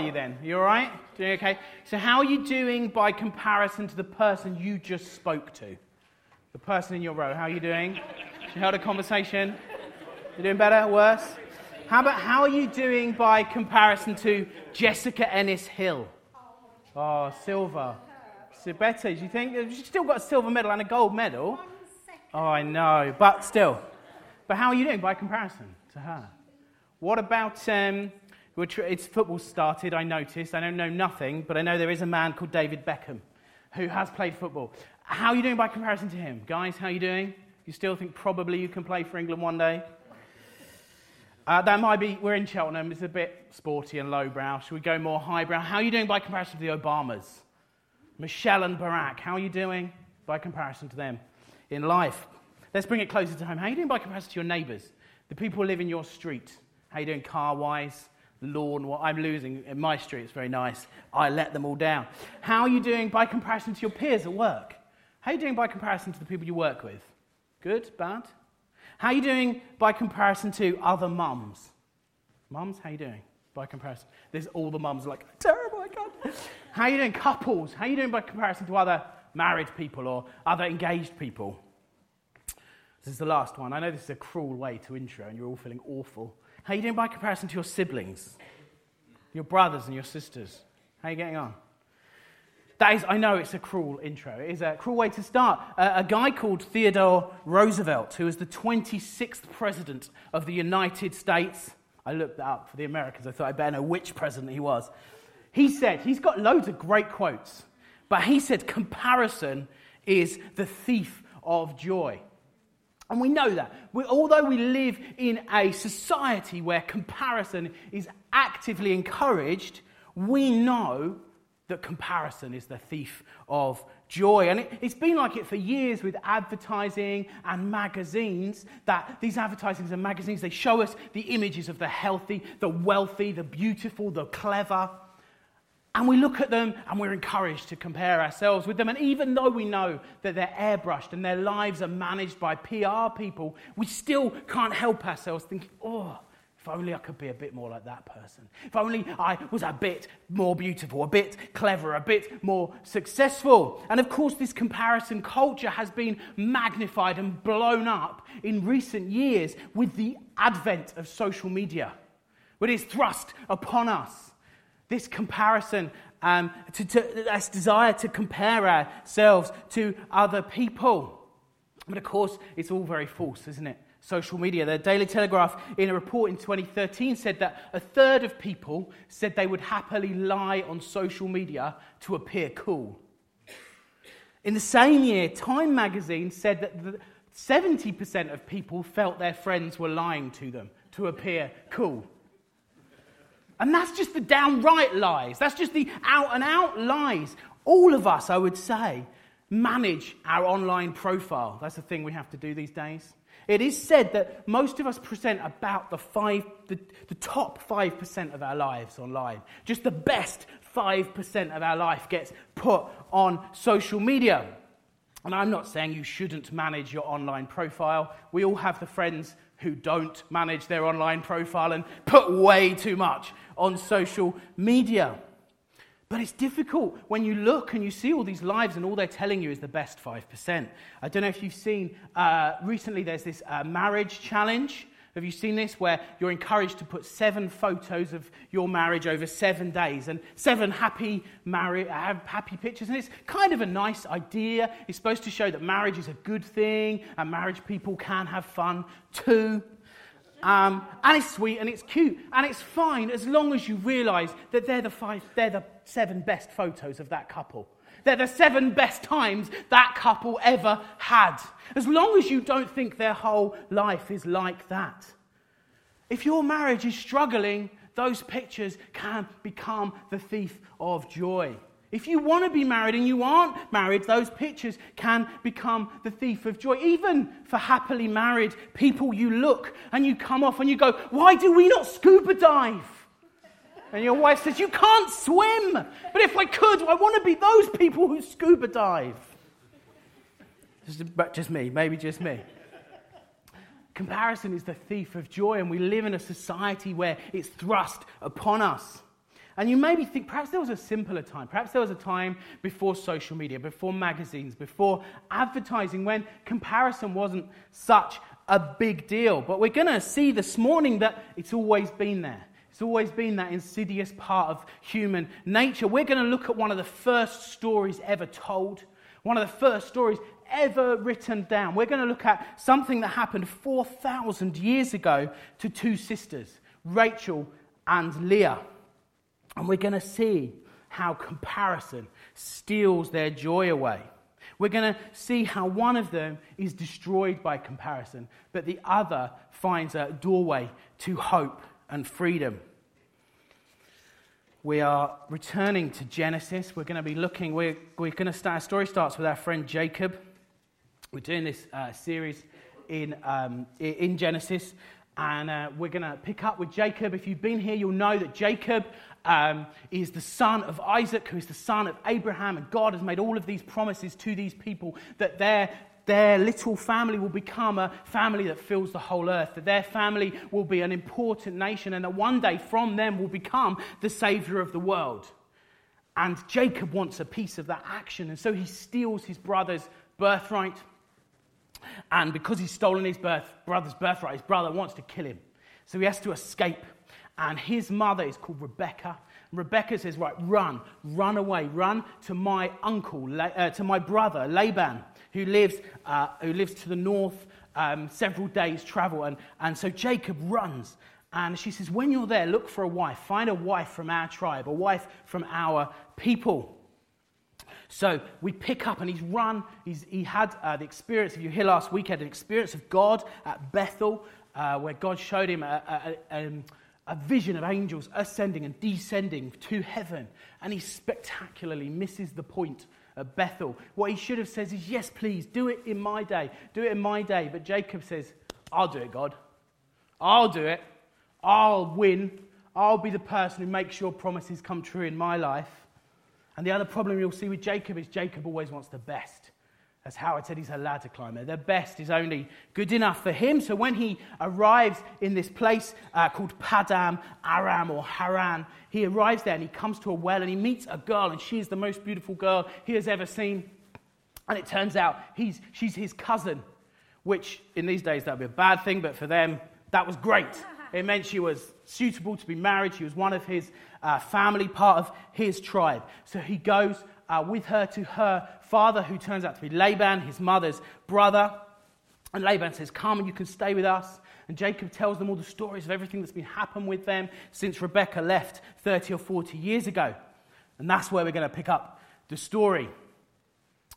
you then? You all right? Doing okay? So, how are you doing by comparison to the person you just spoke to? The person in your row. How are you doing? You held a conversation? You're doing better? Worse? How about how are you doing by comparison to Jessica Ennis Hill? Oh, silver. So better. Do you think she's still got a silver medal and a gold medal? Oh, I know, but still. But how are you doing by comparison to her? What about um, which it's football started, I noticed. I don't know nothing, but I know there is a man called David Beckham who has played football. How are you doing by comparison to him? Guys, how are you doing? You still think probably you can play for England one day? Uh, that might be, we're in Cheltenham, it's a bit sporty and lowbrow. Should we go more highbrow? How are you doing by comparison to the Obamas? Michelle and Barack, how are you doing by comparison to them in life? Let's bring it closer to home. How are you doing by comparison to your neighbours? The people who live in your street? How are you doing car wise? Lawn. What I'm losing in my street, it's very nice. I let them all down. How are you doing by comparison to your peers at work? How are you doing by comparison to the people you work with? Good? Bad? How are you doing by comparison to other mums? Mums, how are you doing by comparison? There's all the mums like, terrible, I can't. How are you doing? Couples, how are you doing by comparison to other married people or other engaged people? This is the last one. I know this is a cruel way to intro and you're all feeling awful. How are you doing by comparison to your siblings, your brothers and your sisters? How are you getting on? That is, I know it's a cruel intro. It is a cruel way to start. Uh, a guy called Theodore Roosevelt, who was the 26th president of the United States, I looked that up for the Americans. I thought I'd better know which president he was. He said, he's got loads of great quotes, but he said, comparison is the thief of joy. And we know that. We, although we live in a society where comparison is actively encouraged, we know that comparison is the thief of joy. And it, has been like it for years with advertising and magazines, that these advertisings and magazines, they show us the images of the healthy, the wealthy, the beautiful, the clever. And we look at them and we're encouraged to compare ourselves with them. And even though we know that they're airbrushed and their lives are managed by PR people, we still can't help ourselves thinking, oh, if only I could be a bit more like that person. If only I was a bit more beautiful, a bit clever, a bit more successful. And of course, this comparison culture has been magnified and blown up in recent years with the advent of social media, which is thrust upon us this comparison, um, to, to, this desire to compare ourselves to other people. But of course, it's all very false, isn't it? Social media. The Daily Telegraph, in a report in 2013, said that a third of people said they would happily lie on social media to appear cool. In the same year, Time magazine said that 70% of people felt their friends were lying to them to appear cool. And that's just the downright lies. That's just the out and out lies. All of us, I would say, manage our online profile. That's the thing we have to do these days. It is said that most of us present about the, five, the, the top 5% of our lives online. Just the best 5% of our life gets put on social media. And I'm not saying you shouldn't manage your online profile. We all have the friends who don't manage their online profile and put way too much on social media. But it's difficult when you look and you see all these lives and all they're telling you is the best 5%. I don't know if you've seen, uh, recently there's this uh, marriage challenge have you seen this where you're encouraged to put seven photos of your marriage over seven days and seven happy, marri- happy pictures? And it's kind of a nice idea. It's supposed to show that marriage is a good thing and marriage people can have fun too. Um, and it's sweet and it's cute and it's fine as long as you realize that they're the five, they're the seven best photos of that couple. They're the seven best times that couple ever had. As long as you don't think their whole life is like that. If your marriage is struggling, those pictures can become the thief of joy. If you want to be married and you aren't married, those pictures can become the thief of joy. Even for happily married people, you look and you come off and you go, Why do we not scuba dive? And your wife says, You can't swim. But if I could, I want to be those people who scuba dive. Just, just me, maybe just me. Comparison is the thief of joy, and we live in a society where it's thrust upon us. And you maybe think perhaps there was a simpler time. Perhaps there was a time before social media, before magazines, before advertising, when comparison wasn't such a big deal. But we're going to see this morning that it's always been there. It's always been that insidious part of human nature. We're going to look at one of the first stories ever told, one of the first stories ever written down. We're going to look at something that happened 4,000 years ago to two sisters, Rachel and Leah. And we're going to see how comparison steals their joy away. We're going to see how one of them is destroyed by comparison, but the other finds a doorway to hope and freedom. We are returning to Genesis. We're going to be looking, we're, we're going to start, our story starts with our friend Jacob. We're doing this uh, series in, um, in Genesis, and uh, we're going to pick up with Jacob. If you've been here, you'll know that Jacob um, is the son of Isaac, who is the son of Abraham, and God has made all of these promises to these people that their, their little family will become a family that fills the whole earth, that their family will be an important nation, and that one day from them will become the savior of the world. And Jacob wants a piece of that action, and so he steals his brother's birthright. And because he's stolen his birth, brother's birthright, his brother wants to kill him. So he has to escape and his mother is called Rebecca. Rebecca says, Right, run, run away, run to my uncle, uh, to my brother Laban, who lives, uh, who lives to the north, um, several days' travel. And, and so Jacob runs. And she says, When you're there, look for a wife. Find a wife from our tribe, a wife from our people. So we pick up, and he's run. He's, he had uh, the experience, if you hear last week, had an experience of God at Bethel, uh, where God showed him a, a, a, um, a vision of angels ascending and descending to heaven, and he spectacularly misses the point at Bethel. What he should have said is, Yes, please, do it in my day. Do it in my day. But Jacob says, I'll do it, God. I'll do it. I'll win. I'll be the person who makes your promises come true in my life. And the other problem you'll see with Jacob is Jacob always wants the best. As Howard said, he's a ladder climber. The best is only good enough for him. So when he arrives in this place uh, called Paddan Aram or Haran, he arrives there and he comes to a well and he meets a girl, and she is the most beautiful girl he has ever seen. And it turns out he's, she's his cousin, which in these days that would be a bad thing, but for them, that was great. It meant she was suitable to be married. She was one of his uh, family, part of his tribe. So he goes uh, with her to her father, who turns out to be Laban, his mother's brother. And Laban says, Come and you can stay with us. And Jacob tells them all the stories of everything that's been happened with them since Rebekah left 30 or 40 years ago. And that's where we're going to pick up the story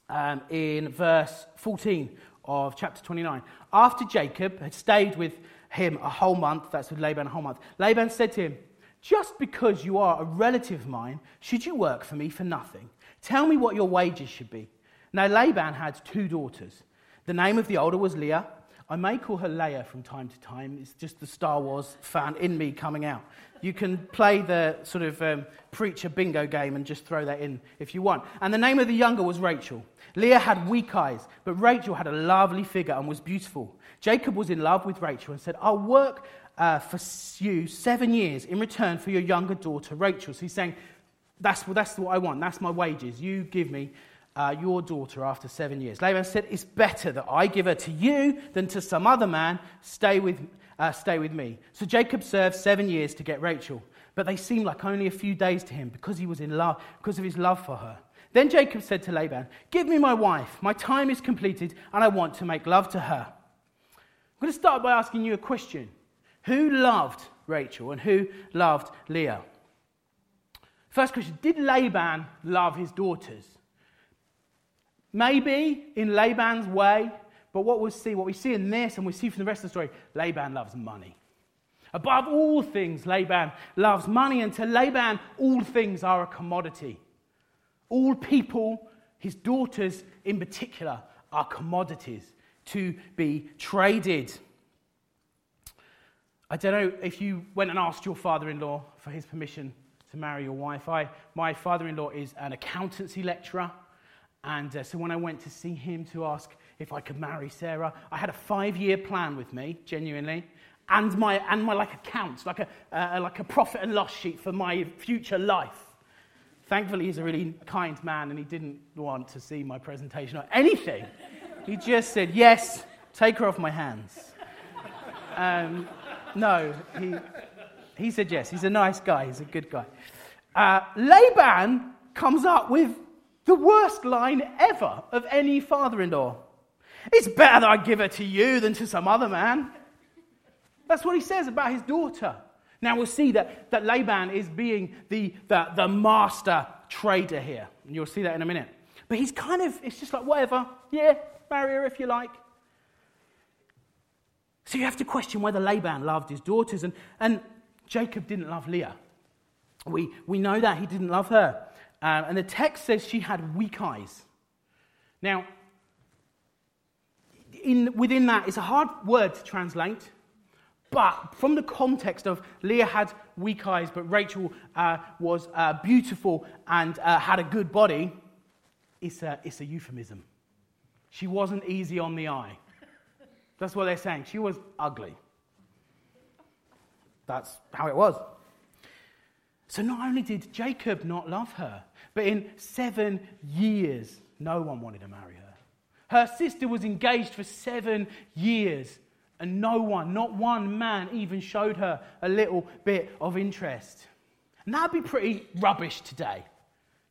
um, in verse 14 of chapter 29. After Jacob had stayed with him a whole month, that's with Laban a whole month, Laban said to him, Just because you are a relative of mine, should you work for me for nothing? Tell me what your wages should be. Now, Laban had two daughters. The name of the older was Leah. I may call her Leia from time to time. It's just the Star Wars fan in me coming out. You can play the sort of um, preacher bingo game and just throw that in if you want. And the name of the younger was Rachel. Leah had weak eyes, but Rachel had a lovely figure and was beautiful. Jacob was in love with Rachel and said, I'll work uh, for you seven years in return for your younger daughter, Rachel. So he's saying, that's, that's what I want. That's my wages. You give me uh, your daughter after seven years. Laban said, It's better that I give her to you than to some other man. Stay with, uh, stay with me. So Jacob served seven years to get Rachel, but they seemed like only a few days to him because he was in love, because of his love for her. Then Jacob said to Laban, Give me my wife. My time is completed, and I want to make love to her. I'm going to start by asking you a question. Who loved Rachel and who loved Leah? First question Did Laban love his daughters? Maybe in Laban's way, but what we see, what we see in this, and we see from the rest of the story, Laban loves money. Above all things, Laban loves money, and to Laban, all things are a commodity. All people, his daughters in particular, are commodities to be traded. I don't know if you went and asked your father in law for his permission to marry your wife. I, my father in law is an accountancy lecturer. And uh, so when I went to see him to ask if I could marry Sarah, I had a five year plan with me, genuinely, and my, and my like accounts, like a, uh, like a profit and loss sheet for my future life. Thankfully, he's a really kind man and he didn't want to see my presentation or anything. he just said, Yes, take her off my hands. Um, no, he, he said yes. He's a nice guy, he's a good guy. Uh, Laban comes up with the worst line ever of any father in law. It's better that I give her to you than to some other man. That's what he says about his daughter. Now we'll see that, that Laban is being the, the, the master trader here. And you'll see that in a minute. But he's kind of, it's just like, whatever. Yeah, marry her if you like. So you have to question whether Laban loved his daughters. And, and Jacob didn't love Leah. We, we know that he didn't love her. Um, and the text says she had weak eyes. Now, in, within that, it's a hard word to translate, but from the context of Leah had weak eyes, but Rachel uh, was uh, beautiful and uh, had a good body, it's a, it's a euphemism. She wasn't easy on the eye. That's what they're saying. She was ugly. That's how it was. So not only did Jacob not love her, but in seven years, no one wanted to marry her. Her sister was engaged for seven years, and no one, not one man, even showed her a little bit of interest. And that'd be pretty rubbish today.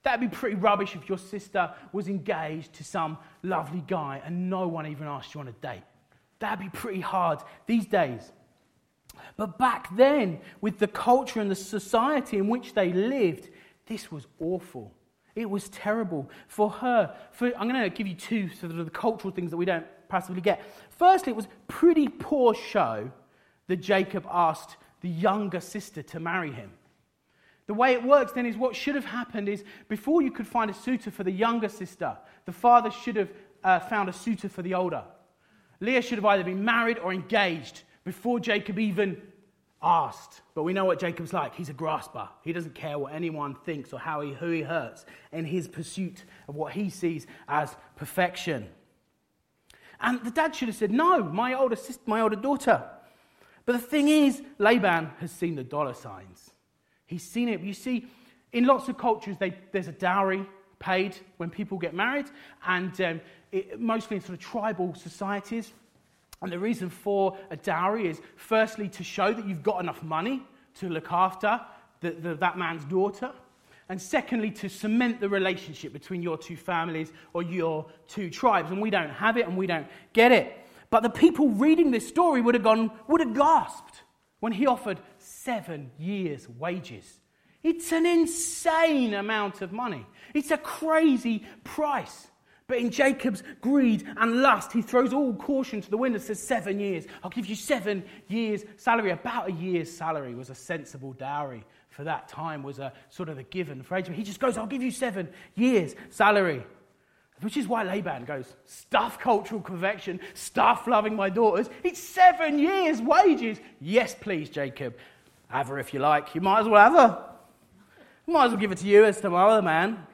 That'd be pretty rubbish if your sister was engaged to some lovely guy and no one even asked you on a date. That'd be pretty hard these days. But back then, with the culture and the society in which they lived, this was awful. It was terrible for her. For, I'm going to give you two sort of the cultural things that we don't passively get. Firstly, it was pretty poor show that Jacob asked the younger sister to marry him. The way it works then is what should have happened is before you could find a suitor for the younger sister, the father should have uh, found a suitor for the older. Leah should have either been married or engaged before Jacob even asked. But we know what Jacob's like. He's a grasper. He doesn't care what anyone thinks or how he, who he hurts in his pursuit of what he sees as perfection. And the dad should have said, No, my older sister, my older daughter. But the thing is, Laban has seen the dollar signs. He's seen it. You see, in lots of cultures, they, there's a dowry paid when people get married, and um, it, mostly in sort of tribal societies, and the reason for a dowry is firstly to show that you've got enough money to look after the, the, that man's daughter. And secondly, to cement the relationship between your two families or your two tribes. And we don't have it and we don't get it. But the people reading this story would have gone, would have gasped when he offered seven years' wages. It's an insane amount of money. It's a crazy price. But in Jacob's greed and lust, he throws all caution to the wind and says, Seven years. I'll give you seven years' salary. About a year's salary was a sensible dowry for that time, was a sort of a given for Abraham. He just goes, I'll give you seven years' salary. Which is why Laban goes, stuff cultural convection, stuff loving my daughters. It's seven years' wages. Yes, please, Jacob. Have her if you like. You might as well have her. Might as well give it to you as to my other man.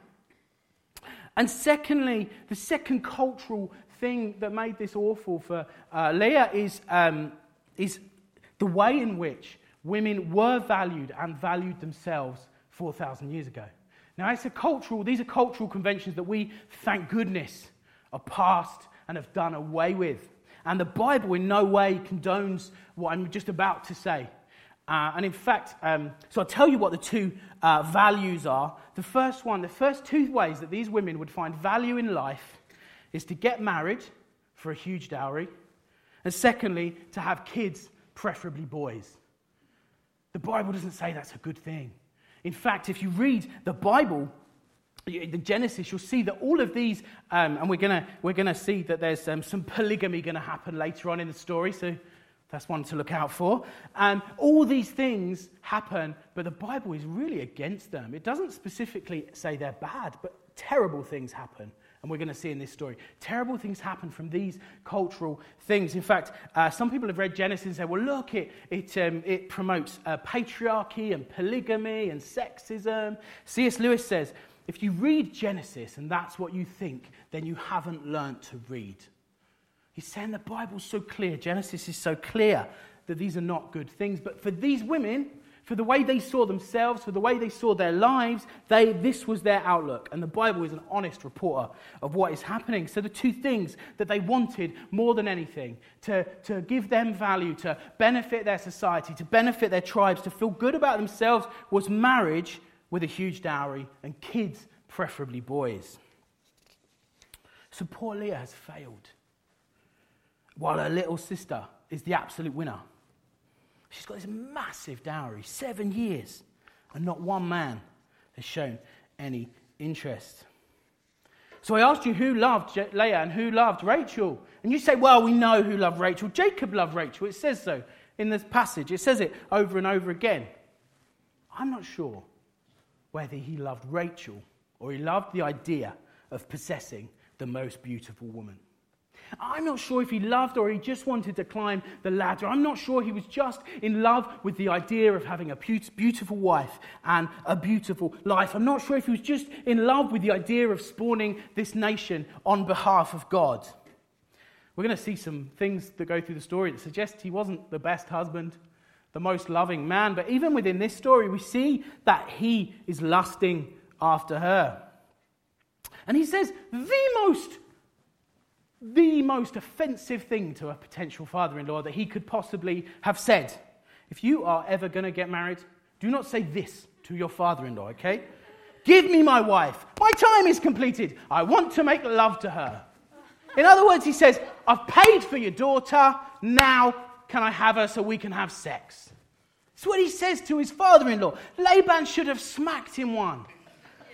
And secondly, the second cultural thing that made this awful for uh, Leah is, um, is the way in which women were valued and valued themselves 4,000 years ago. Now, it's a cultural, these are cultural conventions that we, thank goodness, are past and have done away with. And the Bible in no way condones what I'm just about to say. Uh, and in fact, um, so I'll tell you what the two uh, values are. The first one, the first two ways that these women would find value in life is to get married for a huge dowry, and secondly, to have kids preferably boys. The Bible doesn't say that's a good thing. In fact, if you read the Bible, the Genesis, you'll see that all of these, um, and we're going we're gonna see that there's um, some polygamy going to happen later on in the story, so that's one to look out for. Um, all these things happen, but the Bible is really against them. It doesn't specifically say they're bad, but terrible things happen. And we're going to see in this story. Terrible things happen from these cultural things. In fact, uh, some people have read Genesis and say, well, look, it, it, um, it promotes uh, patriarchy and polygamy and sexism. C.S. Lewis says, if you read Genesis and that's what you think, then you haven't learned to read. He's saying the Bible's so clear, Genesis is so clear that these are not good things. But for these women, for the way they saw themselves, for the way they saw their lives, they, this was their outlook. And the Bible is an honest reporter of what is happening. So, the two things that they wanted more than anything to, to give them value, to benefit their society, to benefit their tribes, to feel good about themselves was marriage with a huge dowry and kids, preferably boys. So, poor Leah has failed, while her little sister is the absolute winner. She's got this massive dowry, seven years, and not one man has shown any interest. So I asked you who loved Leah and who loved Rachel. And you say, well, we know who loved Rachel. Jacob loved Rachel. It says so in this passage. It says it over and over again. I'm not sure whether he loved Rachel or he loved the idea of possessing the most beautiful woman. I'm not sure if he loved or he just wanted to climb the ladder. I'm not sure he was just in love with the idea of having a beautiful wife and a beautiful life. I'm not sure if he was just in love with the idea of spawning this nation on behalf of God. We're going to see some things that go through the story that suggest he wasn't the best husband, the most loving man. But even within this story, we see that he is lusting after her. And he says the most the most offensive thing to a potential father in law that he could possibly have said. If you are ever going to get married, do not say this to your father in law, okay? Give me my wife. My time is completed. I want to make love to her. In other words, he says, I've paid for your daughter. Now can I have her so we can have sex? That's what he says to his father in law. Laban should have smacked him one.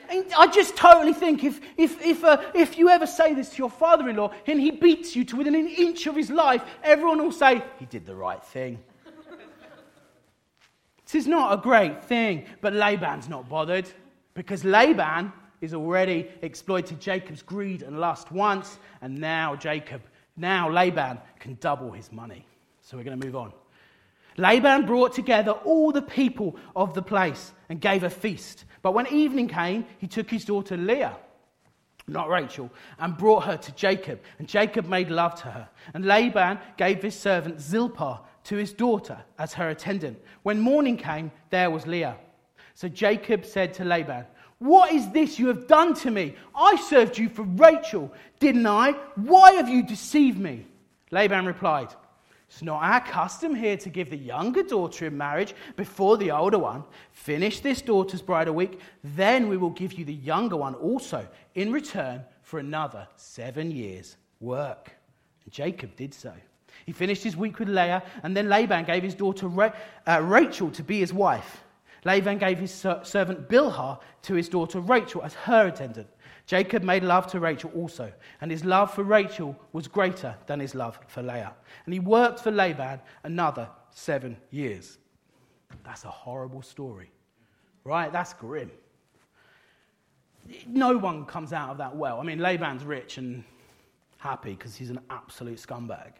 I just totally think if, if, if, uh, if you ever say this to your father in law and he beats you to within an inch of his life, everyone will say, he did the right thing. this is not a great thing, but Laban's not bothered because Laban is already exploited Jacob's greed and lust once, and now Jacob, now Laban can double his money. So we're going to move on. Laban brought together all the people of the place and gave a feast. But when evening came, he took his daughter Leah, not Rachel, and brought her to Jacob. And Jacob made love to her. And Laban gave his servant Zilpah to his daughter as her attendant. When morning came, there was Leah. So Jacob said to Laban, What is this you have done to me? I served you for Rachel, didn't I? Why have you deceived me? Laban replied, it's not our custom here to give the younger daughter in marriage before the older one. Finish this daughter's bridal week, then we will give you the younger one also in return for another seven years' work. And Jacob did so. He finished his week with Leah, and then Laban gave his daughter uh, Rachel to be his wife. Laban gave his servant Bilhah to his daughter Rachel as her attendant. Jacob made love to Rachel also, and his love for Rachel was greater than his love for Leah. And he worked for Laban another seven years. That's a horrible story, right? That's grim. No one comes out of that well. I mean, Laban's rich and happy because he's an absolute scumbag.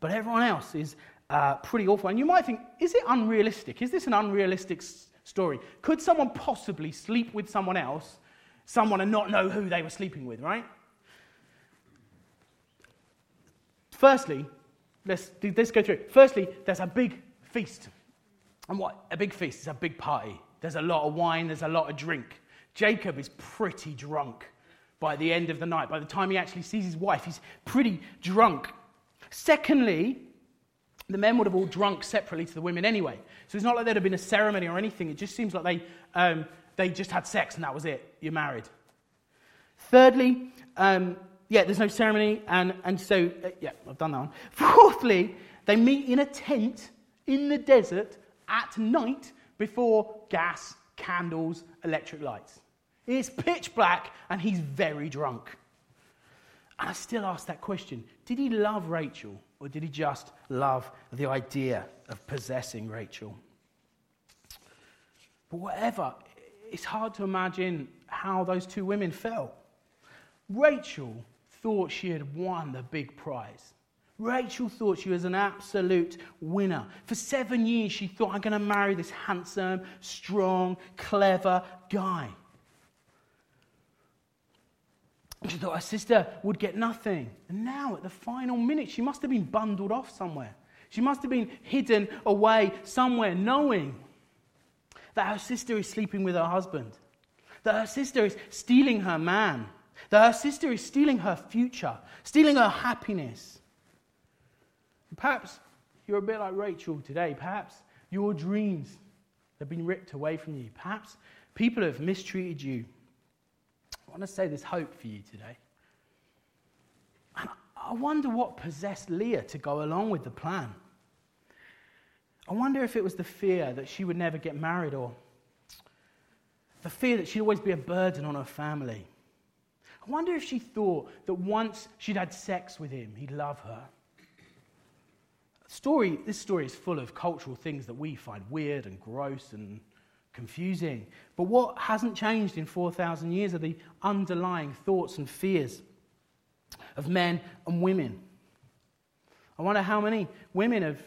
But everyone else is uh, pretty awful. And you might think, is it unrealistic? Is this an unrealistic s- story? Could someone possibly sleep with someone else someone and not know who they were sleeping with, right? Firstly, let's, let's go through. Firstly, there's a big feast. And what? A big feast is a big party. There's a lot of wine, there's a lot of drink. Jacob is pretty drunk by the end of the night. By the time he actually sees his wife, he's pretty drunk. Secondly, the men would have all drunk separately to the women anyway. So it's not like there'd have been a ceremony or anything. It just seems like they um, they just had sex and that was it. You're married. Thirdly, um, yeah, there's no ceremony, and, and so, uh, yeah, I've done that one. Fourthly, they meet in a tent in the desert at night before gas, candles, electric lights. It's pitch black and he's very drunk. And I still ask that question Did he love Rachel or did he just love the idea of possessing Rachel? But whatever, it's hard to imagine how those two women felt. Rachel thought she had won the big prize. Rachel thought she was an absolute winner. For seven years, she thought, I'm going to marry this handsome, strong, clever guy. She thought her sister would get nothing. And now, at the final minute, she must have been bundled off somewhere. She must have been hidden away somewhere, knowing that her sister is sleeping with her husband, that her sister is stealing her man, that her sister is stealing her future, stealing her happiness. Perhaps you're a bit like Rachel today. Perhaps your dreams have been ripped away from you. Perhaps people have mistreated you. I want to say there's hope for you today. And I wonder what possessed Leah to go along with the plan. I wonder if it was the fear that she would never get married or the fear that she'd always be a burden on her family. I wonder if she thought that once she'd had sex with him, he'd love her. Story, this story is full of cultural things that we find weird and gross and confusing. But what hasn't changed in 4,000 years are the underlying thoughts and fears of men and women. I wonder how many women have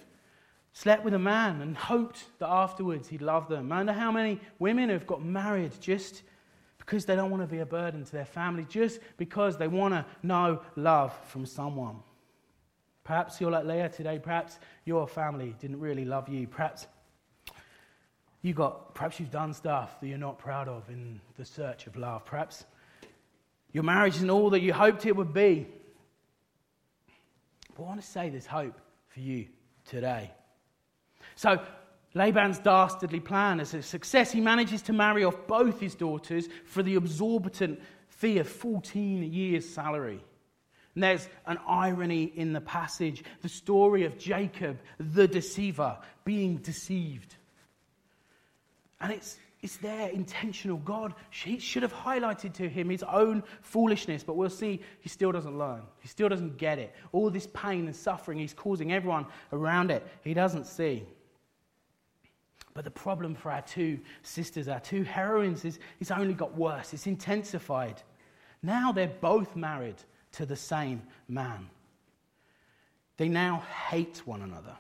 slept with a man and hoped that afterwards he'd love them. I wonder how many women have got married just because they don't want to be a burden to their family, just because they want to know love from someone. Perhaps you're like Leah today. Perhaps your family didn't really love you. Perhaps you got, perhaps you've done stuff that you're not proud of in the search of love. Perhaps your marriage isn't all that you hoped it would be. But I want to say there's hope for you today. So, Laban's dastardly plan is a success. He manages to marry off both his daughters for the exorbitant fee of 14 years' salary. And there's an irony in the passage the story of Jacob, the deceiver, being deceived. And it's, it's there, intentional. God he should have highlighted to him his own foolishness, but we'll see he still doesn't learn. He still doesn't get it. All this pain and suffering he's causing everyone around it, he doesn't see. But the problem for our two sisters, our two heroines, is it's only got worse. It's intensified. Now they're both married to the same man. They now hate one another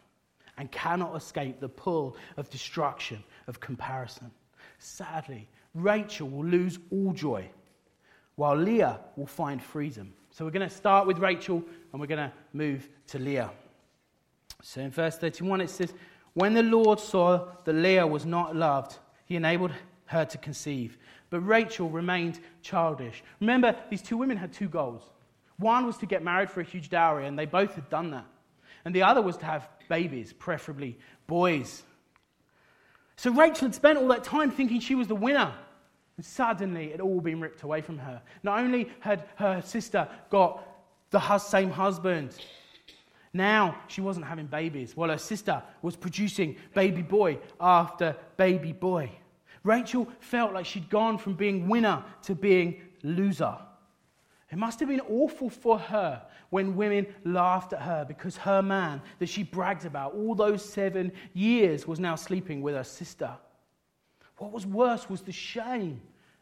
and cannot escape the pull of destruction, of comparison. Sadly, Rachel will lose all joy, while Leah will find freedom. So we're going to start with Rachel and we're going to move to Leah. So in verse 31, it says, When the Lord saw that Leah was not loved, he enabled her to conceive. But Rachel remained childish. Remember, these two women had two goals. One was to get married for a huge dowry, and they both had done that. And the other was to have babies, preferably boys. So Rachel had spent all that time thinking she was the winner. And suddenly it all been ripped away from her. Not only had her sister got the same husband, now she wasn't having babies. While her sister was producing baby boy after baby boy. Rachel felt like she'd gone from being winner to being loser. It must have been awful for her when women laughed at her because her man that she bragged about all those seven years was now sleeping with her sister. What was worse was the shame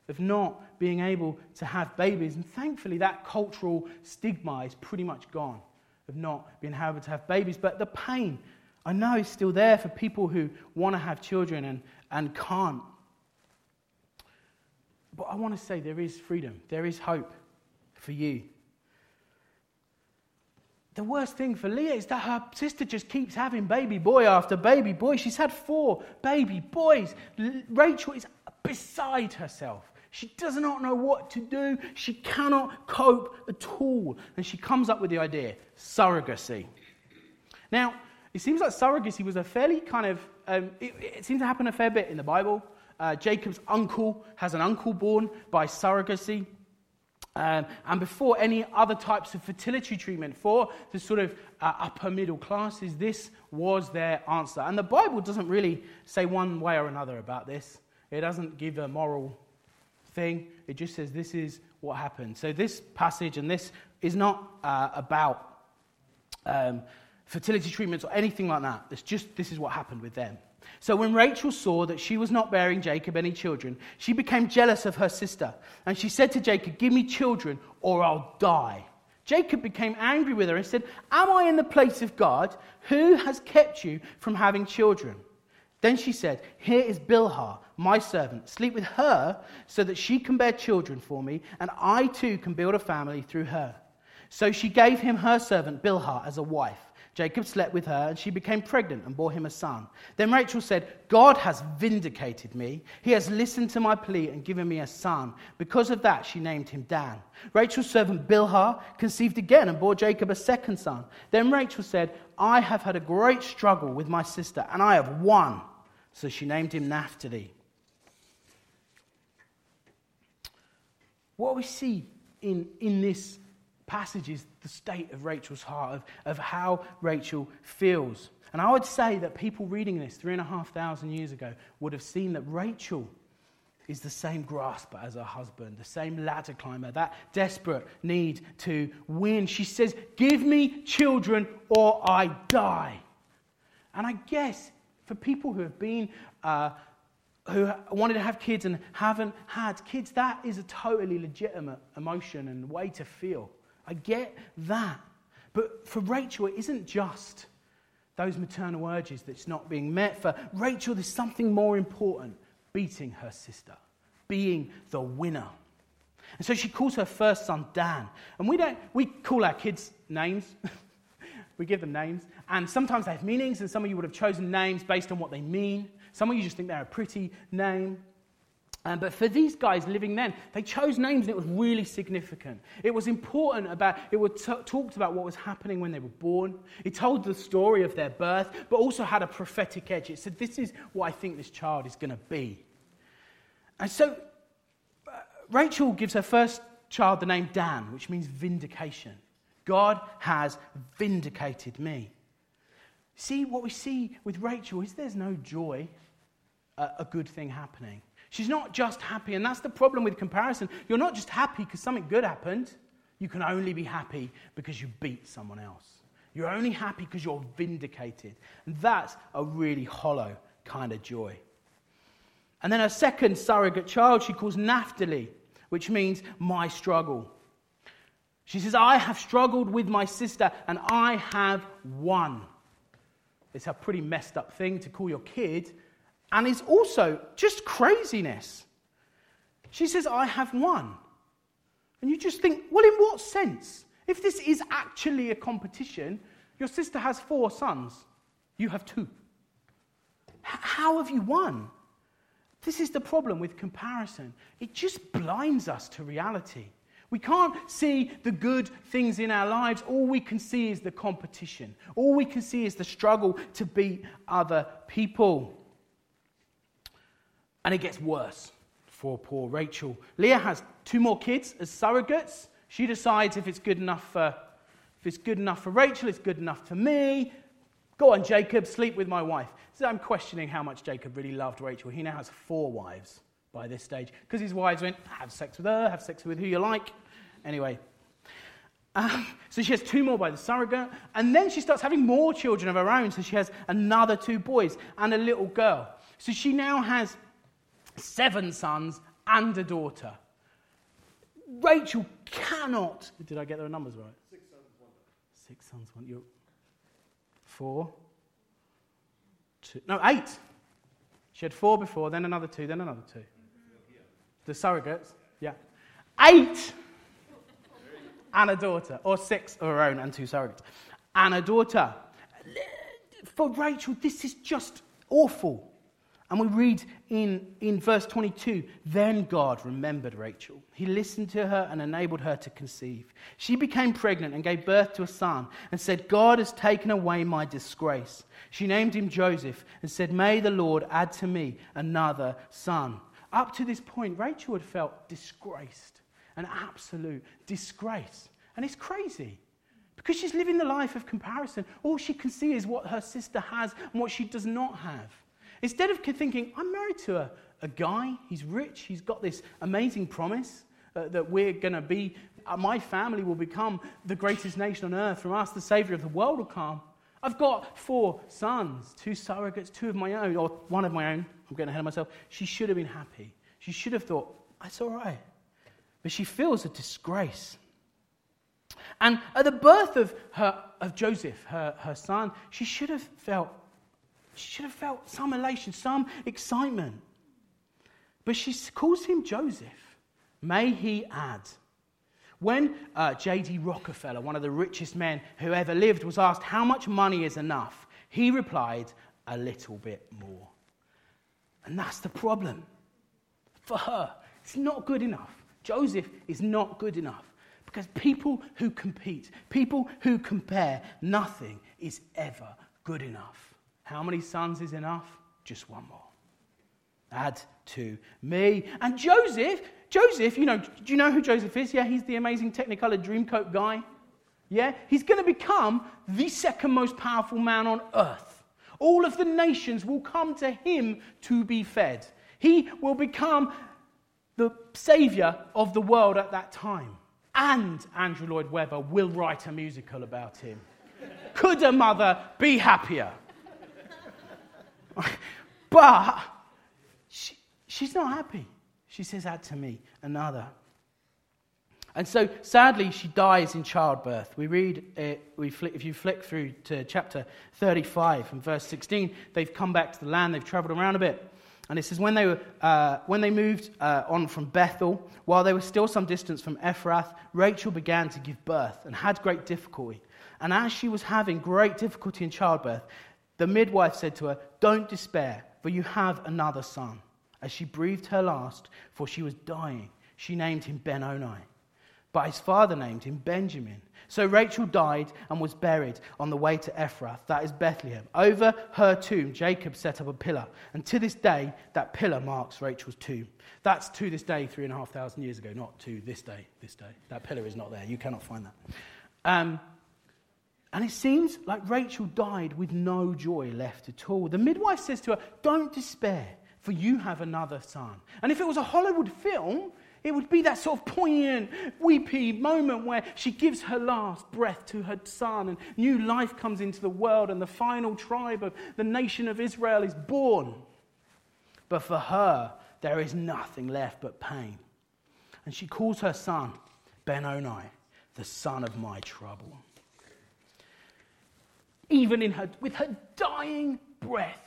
of not being able to have babies. And thankfully, that cultural stigma is pretty much gone of not being able to have babies. But the pain, I know, is still there for people who want to have children and, and can't. But I want to say there is freedom, there is hope for you. The worst thing for Leah is that her sister just keeps having baby boy after baby boy. She's had four baby boys. Rachel is beside herself. She does not know what to do. She cannot cope at all. And she comes up with the idea surrogacy. Now, it seems like surrogacy was a fairly kind of, um, it, it seems to happen a fair bit in the Bible. Uh, Jacob's uncle has an uncle born by surrogacy. Um, and before any other types of fertility treatment for the sort of uh, upper middle classes, this was their answer. And the Bible doesn't really say one way or another about this, it doesn't give a moral thing, it just says this is what happened. So, this passage and this is not uh, about um, fertility treatments or anything like that. It's just this is what happened with them. So when Rachel saw that she was not bearing Jacob any children, she became jealous of her sister. And she said to Jacob, Give me children or I'll die. Jacob became angry with her and said, Am I in the place of God? Who has kept you from having children? Then she said, Here is Bilhah, my servant. Sleep with her so that she can bear children for me, and I too can build a family through her. So she gave him her servant Bilhah as a wife. Jacob slept with her, and she became pregnant and bore him a son. Then Rachel said, God has vindicated me. He has listened to my plea and given me a son. Because of that, she named him Dan. Rachel's servant Bilhah conceived again and bore Jacob a second son. Then Rachel said, I have had a great struggle with my sister, and I have won. So she named him Naphtali. What we see in, in this passage is the state of Rachel's heart, of, of how Rachel feels. And I would say that people reading this three and a half thousand years ago would have seen that Rachel is the same grasper as her husband, the same ladder climber, that desperate need to win. She says, Give me children or I die. And I guess for people who have been, uh, who wanted to have kids and haven't had kids, that is a totally legitimate emotion and way to feel. I get that. But for Rachel, it isn't just those maternal urges that's not being met. For Rachel, there's something more important beating her sister, being the winner. And so she calls her first son Dan. And we don't, we call our kids names. we give them names. And sometimes they have meanings, and some of you would have chosen names based on what they mean. Some of you just think they're a pretty name. Um, but for these guys living then, they chose names and it was really significant. It was important about, it was t- talked about what was happening when they were born. It told the story of their birth, but also had a prophetic edge. It said, This is what I think this child is going to be. And so uh, Rachel gives her first child the name Dan, which means vindication. God has vindicated me. See, what we see with Rachel is there's no joy, uh, a good thing happening. She's not just happy, and that's the problem with comparison. You're not just happy because something good happened. You can only be happy because you beat someone else. You're only happy because you're vindicated. And that's a really hollow kind of joy. And then her second surrogate child she calls Naphtali, which means my struggle. She says, I have struggled with my sister and I have won. It's a pretty messed up thing to call your kid and is also just craziness. She says, I have won. And you just think, well, in what sense? If this is actually a competition, your sister has four sons, you have two. H- how have you won? This is the problem with comparison. It just blinds us to reality. We can't see the good things in our lives. All we can see is the competition. All we can see is the struggle to beat other people. And it gets worse for poor Rachel. Leah has two more kids as surrogates. She decides if it's good enough for, if it's good enough for Rachel, it's good enough for me. Go on, Jacob, sleep with my wife. So I'm questioning how much Jacob really loved Rachel. He now has four wives by this stage because his wives went, have sex with her, have sex with who you like. Anyway, um, so she has two more by the surrogate, and then she starts having more children of her own. So she has another two boys and a little girl. So she now has seven sons and a daughter. Rachel cannot. Did I get their numbers right? Six sons, one. daughter. Six sons, one. You. Four. Two. No, eight. She had four before, then another two, then another two. The surrogates, yeah. Eight! and a daughter, or six of her own and two surrogates. And a daughter. For Rachel, this is just awful. And we read in, in verse 22 Then God remembered Rachel. He listened to her and enabled her to conceive. She became pregnant and gave birth to a son and said, God has taken away my disgrace. She named him Joseph and said, May the Lord add to me another son. Up to this point, Rachel had felt disgraced an absolute disgrace. And it's crazy because she's living the life of comparison. All she can see is what her sister has and what she does not have. Instead of thinking, I'm married to a, a guy, he's rich, he's got this amazing promise uh, that we're going to be, uh, my family will become the greatest nation on earth. From us, the Savior of the world will come. I've got four sons, two surrogates, two of my own, or one of my own. I'm getting ahead of myself. She should have been happy. She should have thought, that's all right. But she feels a disgrace. And at the birth of, her, of Joseph, her, her son, she should have felt she should have felt some elation, some excitement. But she calls him Joseph. May he add. When uh, J.D. Rockefeller, one of the richest men who ever lived, was asked how much money is enough, he replied, a little bit more. And that's the problem. For her, it's not good enough. Joseph is not good enough. Because people who compete, people who compare, nothing is ever good enough. How many sons is enough? Just one more. Add to me. And Joseph, Joseph, you know, do you know who Joseph is? Yeah, he's the amazing Technicolor Dreamcoat guy. Yeah, he's going to become the second most powerful man on earth. All of the nations will come to him to be fed. He will become the savior of the world at that time. And Andrew Lloyd Webber will write a musical about him. Could a mother be happier? but she, she's not happy. She says, that to me another. And so, sadly, she dies in childbirth. We read, it, we flick, if you flick through to chapter 35 and verse 16, they've come back to the land, they've traveled around a bit. And it says, when they, were, uh, when they moved uh, on from Bethel, while they were still some distance from Ephrath, Rachel began to give birth and had great difficulty. And as she was having great difficulty in childbirth, the midwife said to her, Don't despair, for you have another son. As she breathed her last, for she was dying, she named him Benoni. But his father named him Benjamin. So Rachel died and was buried on the way to Ephrath, that is Bethlehem. Over her tomb, Jacob set up a pillar. And to this day, that pillar marks Rachel's tomb. That's to this day, three and a half thousand years ago, not to this day, this day. That pillar is not there. You cannot find that. Um, and it seems like Rachel died with no joy left at all. The midwife says to her, Don't despair, for you have another son. And if it was a Hollywood film, it would be that sort of poignant, weepy moment where she gives her last breath to her son and new life comes into the world and the final tribe of the nation of Israel is born. But for her, there is nothing left but pain. And she calls her son Benoni, the son of my trouble even in her, with her dying breath,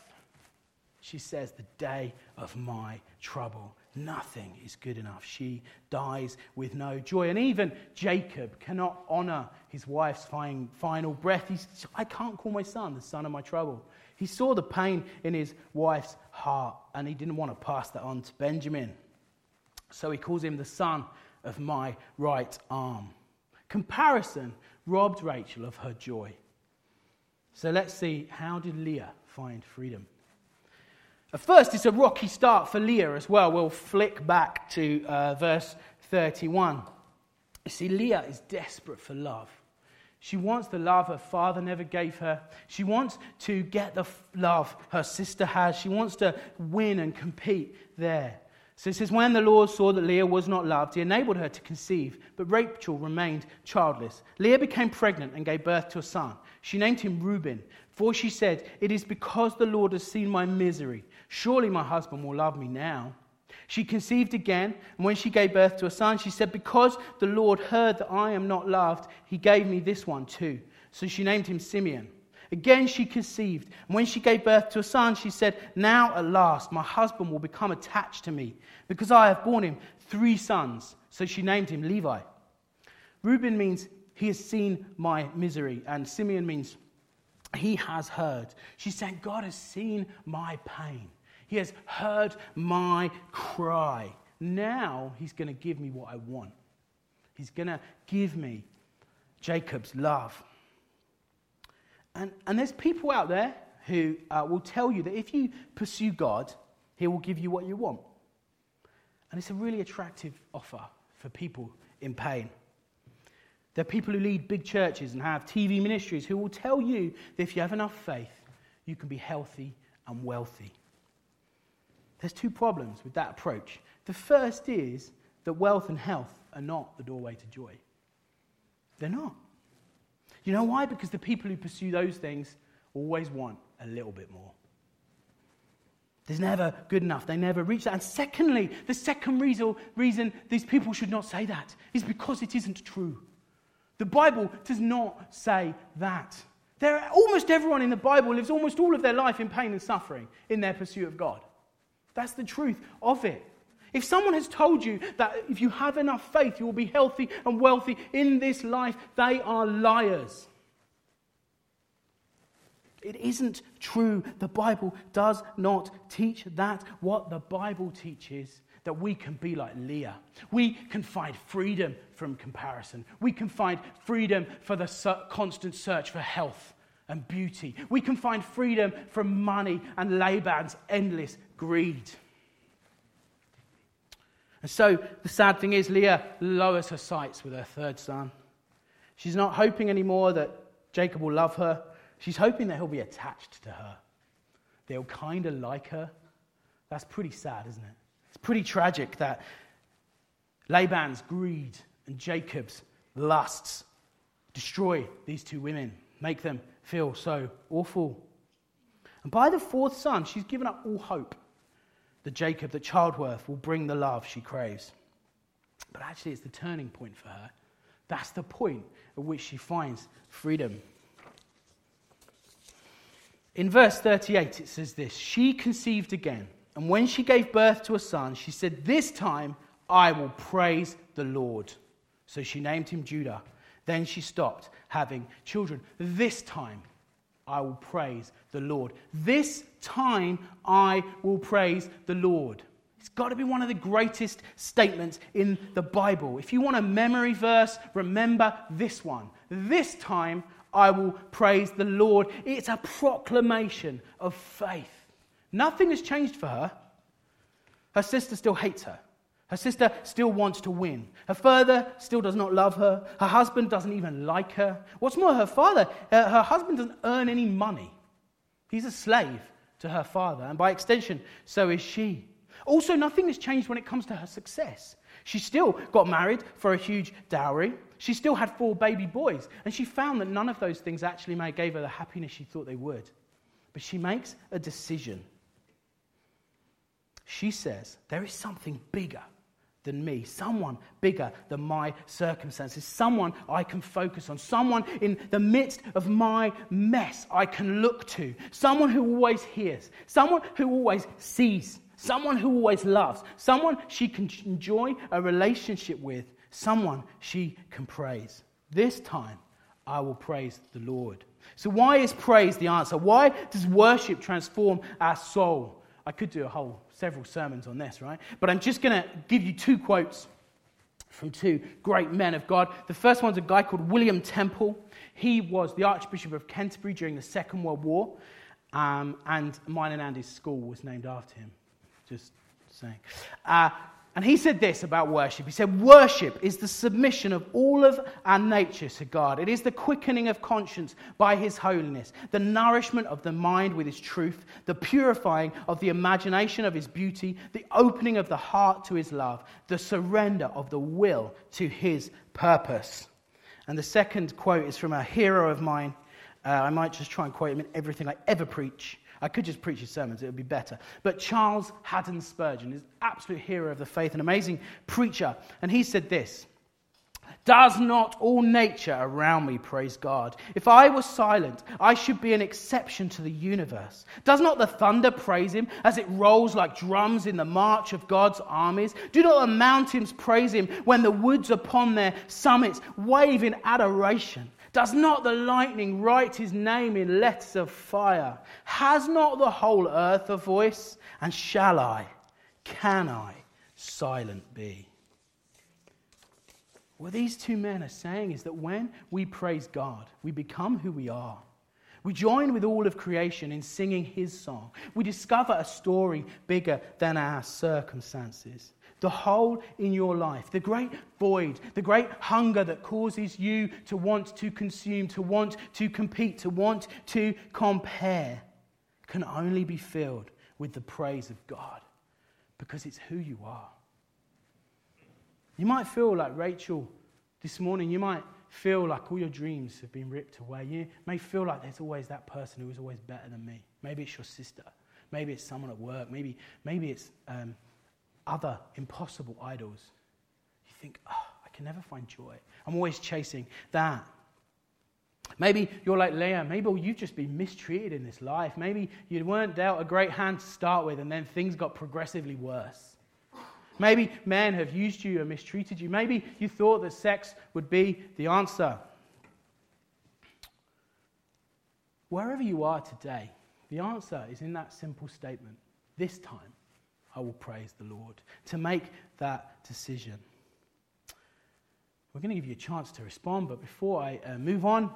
she says, The day of my trouble. Nothing is good enough. She dies with no joy. And even Jacob cannot honor his wife's final breath. He's, I can't call my son the son of my trouble. He saw the pain in his wife's heart and he didn't want to pass that on to Benjamin. So he calls him the son of my right arm. Comparison robbed Rachel of her joy. So let's see how did Leah find freedom? At first, it's a rocky start for Leah as well. We'll flick back to uh, verse 31. You see, Leah is desperate for love. She wants the love her father never gave her. She wants to get the love her sister has. She wants to win and compete there. So it says, When the Lord saw that Leah was not loved, he enabled her to conceive, but Rachel remained childless. Leah became pregnant and gave birth to a son. She named him Reuben, for she said, It is because the Lord has seen my misery. Surely my husband will love me now. She conceived again, and when she gave birth to a son, she said, Because the Lord heard that I am not loved, he gave me this one too. So she named him Simeon. Again, she conceived. And when she gave birth to a son, she said, Now at last my husband will become attached to me, because I have borne him three sons. So she named him Levi. Reuben means he has seen my misery, and Simeon means he has heard. She's saying, God has seen my pain, He has heard my cry. Now He's going to give me what I want. He's going to give me Jacob's love. And, and there's people out there who uh, will tell you that if you pursue God, He will give you what you want. And it's a really attractive offer for people in pain. There are people who lead big churches and have TV ministries who will tell you that if you have enough faith, you can be healthy and wealthy. There's two problems with that approach. The first is that wealth and health are not the doorway to joy. They're not. You know why? Because the people who pursue those things always want a little bit more. There's never good enough. They never reach that. And secondly, the second reason, reason these people should not say that is because it isn't true. The Bible does not say that. There, almost everyone in the Bible lives almost all of their life in pain and suffering in their pursuit of God. That's the truth of it. If someone has told you that if you have enough faith, you will be healthy and wealthy in this life, they are liars. It isn't true. The Bible does not teach that. What the Bible teaches that we can be like Leah. We can find freedom from comparison. We can find freedom for the constant search for health and beauty. We can find freedom from money and Laban's endless greed. And so the sad thing is, Leah lowers her sights with her third son. She's not hoping anymore that Jacob will love her. She's hoping that he'll be attached to her. They'll kind of like her. That's pretty sad, isn't it? It's pretty tragic that Laban's greed and Jacob's lusts destroy these two women, make them feel so awful. And by the fourth son, she's given up all hope that Jacob, that childbirth will bring the love she craves. But actually, it's the turning point for her. That's the point at which she finds freedom. In verse 38, it says this She conceived again, and when she gave birth to a son, she said, This time I will praise the Lord. So she named him Judah. Then she stopped having children. This time I will praise the Lord. This time I will praise the Lord. It's got to be one of the greatest statements in the Bible. If you want a memory verse, remember this one. This time I will praise the Lord. It's a proclamation of faith. Nothing has changed for her. Her sister still hates her. Her sister still wants to win. Her father still does not love her. Her husband doesn't even like her. What's more, her father, uh, her husband doesn't earn any money. He's a slave to her father, and by extension, so is she. Also, nothing has changed when it comes to her success. She still got married for a huge dowry. She still had four baby boys, and she found that none of those things actually gave her the happiness she thought they would. But she makes a decision. She says, There is something bigger than me, someone bigger than my circumstances, someone I can focus on, someone in the midst of my mess I can look to, someone who always hears, someone who always sees, someone who always loves, someone she can enjoy a relationship with, someone she can praise. This time, I will praise the Lord. So, why is praise the answer? Why does worship transform our soul? I could do a whole several sermons on this, right? But I'm just going to give you two quotes from two great men of God. The first one's a guy called William Temple. He was the Archbishop of Canterbury during the Second World War, um, and mine and Andy's school was named after him. Just saying. Uh, and he said this about worship. He said, Worship is the submission of all of our nature to God. It is the quickening of conscience by His holiness, the nourishment of the mind with His truth, the purifying of the imagination of His beauty, the opening of the heart to His love, the surrender of the will to His purpose. And the second quote is from a hero of mine. Uh, I might just try and quote him in everything I ever preach. I could just preach his sermons, it would be better. But Charles Haddon Spurgeon is absolute hero of the faith, an amazing preacher. And he said this Does not all nature around me praise God? If I were silent, I should be an exception to the universe. Does not the thunder praise him as it rolls like drums in the march of God's armies? Do not the mountains praise him when the woods upon their summits wave in adoration? Does not the lightning write his name in letters of fire? Has not the whole earth a voice? And shall I, can I, silent be? What these two men are saying is that when we praise God, we become who we are. We join with all of creation in singing his song. We discover a story bigger than our circumstances. The hole in your life, the great void, the great hunger that causes you to want to consume, to want to compete, to want to compare, can only be filled with the praise of God because it's who you are. You might feel like Rachel this morning. You might feel like all your dreams have been ripped away. You may feel like there's always that person who is always better than me. Maybe it's your sister. Maybe it's someone at work. Maybe, maybe it's um, other impossible idols. You think, oh, I can never find joy. I'm always chasing that. Maybe you're like Leah. Maybe you've just been mistreated in this life. Maybe you weren't dealt a great hand to start with, and then things got progressively worse. Maybe men have used you and mistreated you. Maybe you thought that sex would be the answer. Wherever you are today, the answer is in that simple statement this time I will praise the Lord. To make that decision. We're going to give you a chance to respond, but before I uh, move on,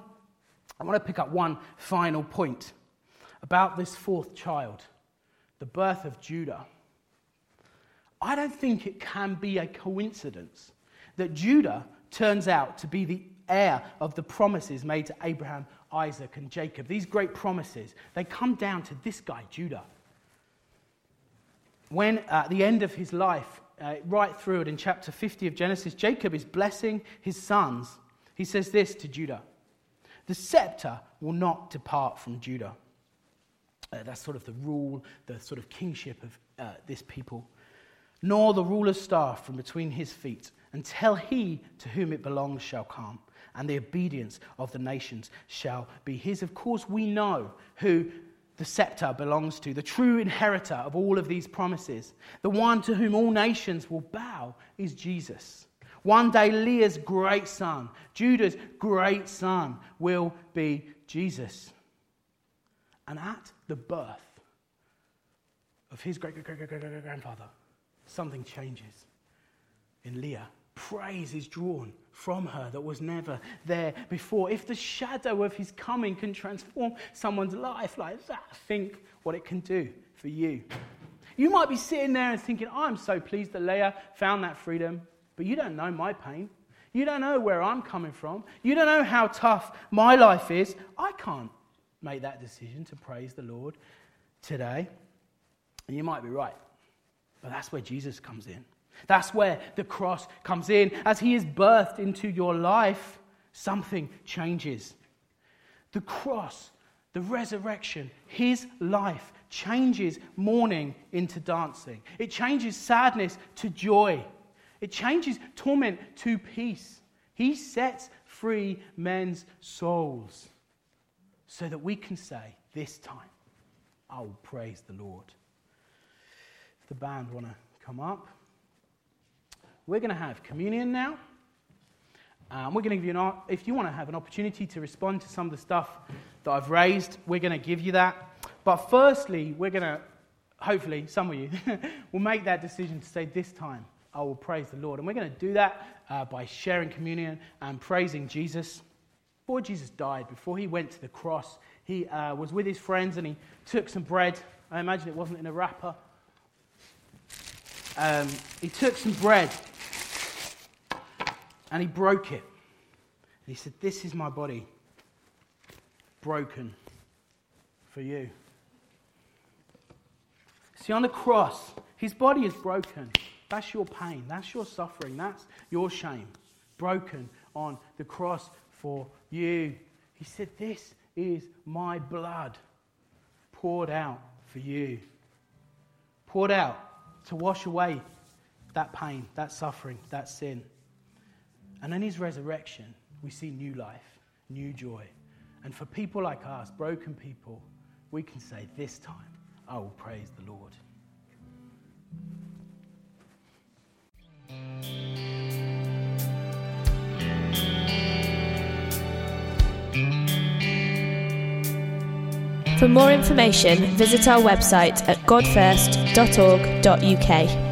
I want to pick up one final point about this fourth child, the birth of Judah. I don't think it can be a coincidence that Judah turns out to be the heir of the promises made to Abraham, Isaac, and Jacob. These great promises, they come down to this guy, Judah. When at the end of his life, uh, right through it in chapter 50 of Genesis, Jacob is blessing his sons. He says this to Judah The scepter will not depart from Judah. Uh, that's sort of the rule, the sort of kingship of uh, this people nor the ruler's staff from between his feet, until he to whom it belongs shall come, and the obedience of the nations shall be his. Of course, we know who the scepter belongs to, the true inheritor of all of these promises. The one to whom all nations will bow is Jesus. One day, Leah's great son, Judah's great son, will be Jesus. And at the birth of his great great great great grandfather, something changes. In Leah, praise is drawn from her that was never there before. If the shadow of his coming can transform someone's life like that, think what it can do for you. You might be sitting there and thinking, I'm so pleased that Leah found that freedom, but you don't know my pain. You don't know where I'm coming from. You don't know how tough my life is. I can't make that decision to praise the Lord today. And you might be right. But that's where Jesus comes in. That's where the cross comes in. As he is birthed into your life, something changes. The cross, the resurrection, his life changes mourning into dancing. It changes sadness to joy. It changes torment to peace. He sets free men's souls so that we can say, This time I will praise the Lord If the band want to come up. We're going to have communion now. Um, we're going to give you an, if you want to have an opportunity to respond to some of the stuff that I've raised, we're going to give you that. But firstly, we're going to, hopefully, some of you will make that decision to say, This time I will praise the Lord. And we're going to do that uh, by sharing communion and praising Jesus. Before Jesus died, before he went to the cross, he uh, was with his friends and he took some bread. I imagine it wasn't in a wrapper um, he took some bread and he broke it. And he said, This is my body broken for you. See, on the cross, his body is broken. That's your pain. That's your suffering. That's your shame. Broken on the cross for you. He said, This is my blood poured out for you. Poured out to wash away that pain, that suffering, that sin. And in his resurrection, we see new life, new joy. And for people like us, broken people, we can say, This time I will praise the Lord. For more information, visit our website at godfirst.org.uk.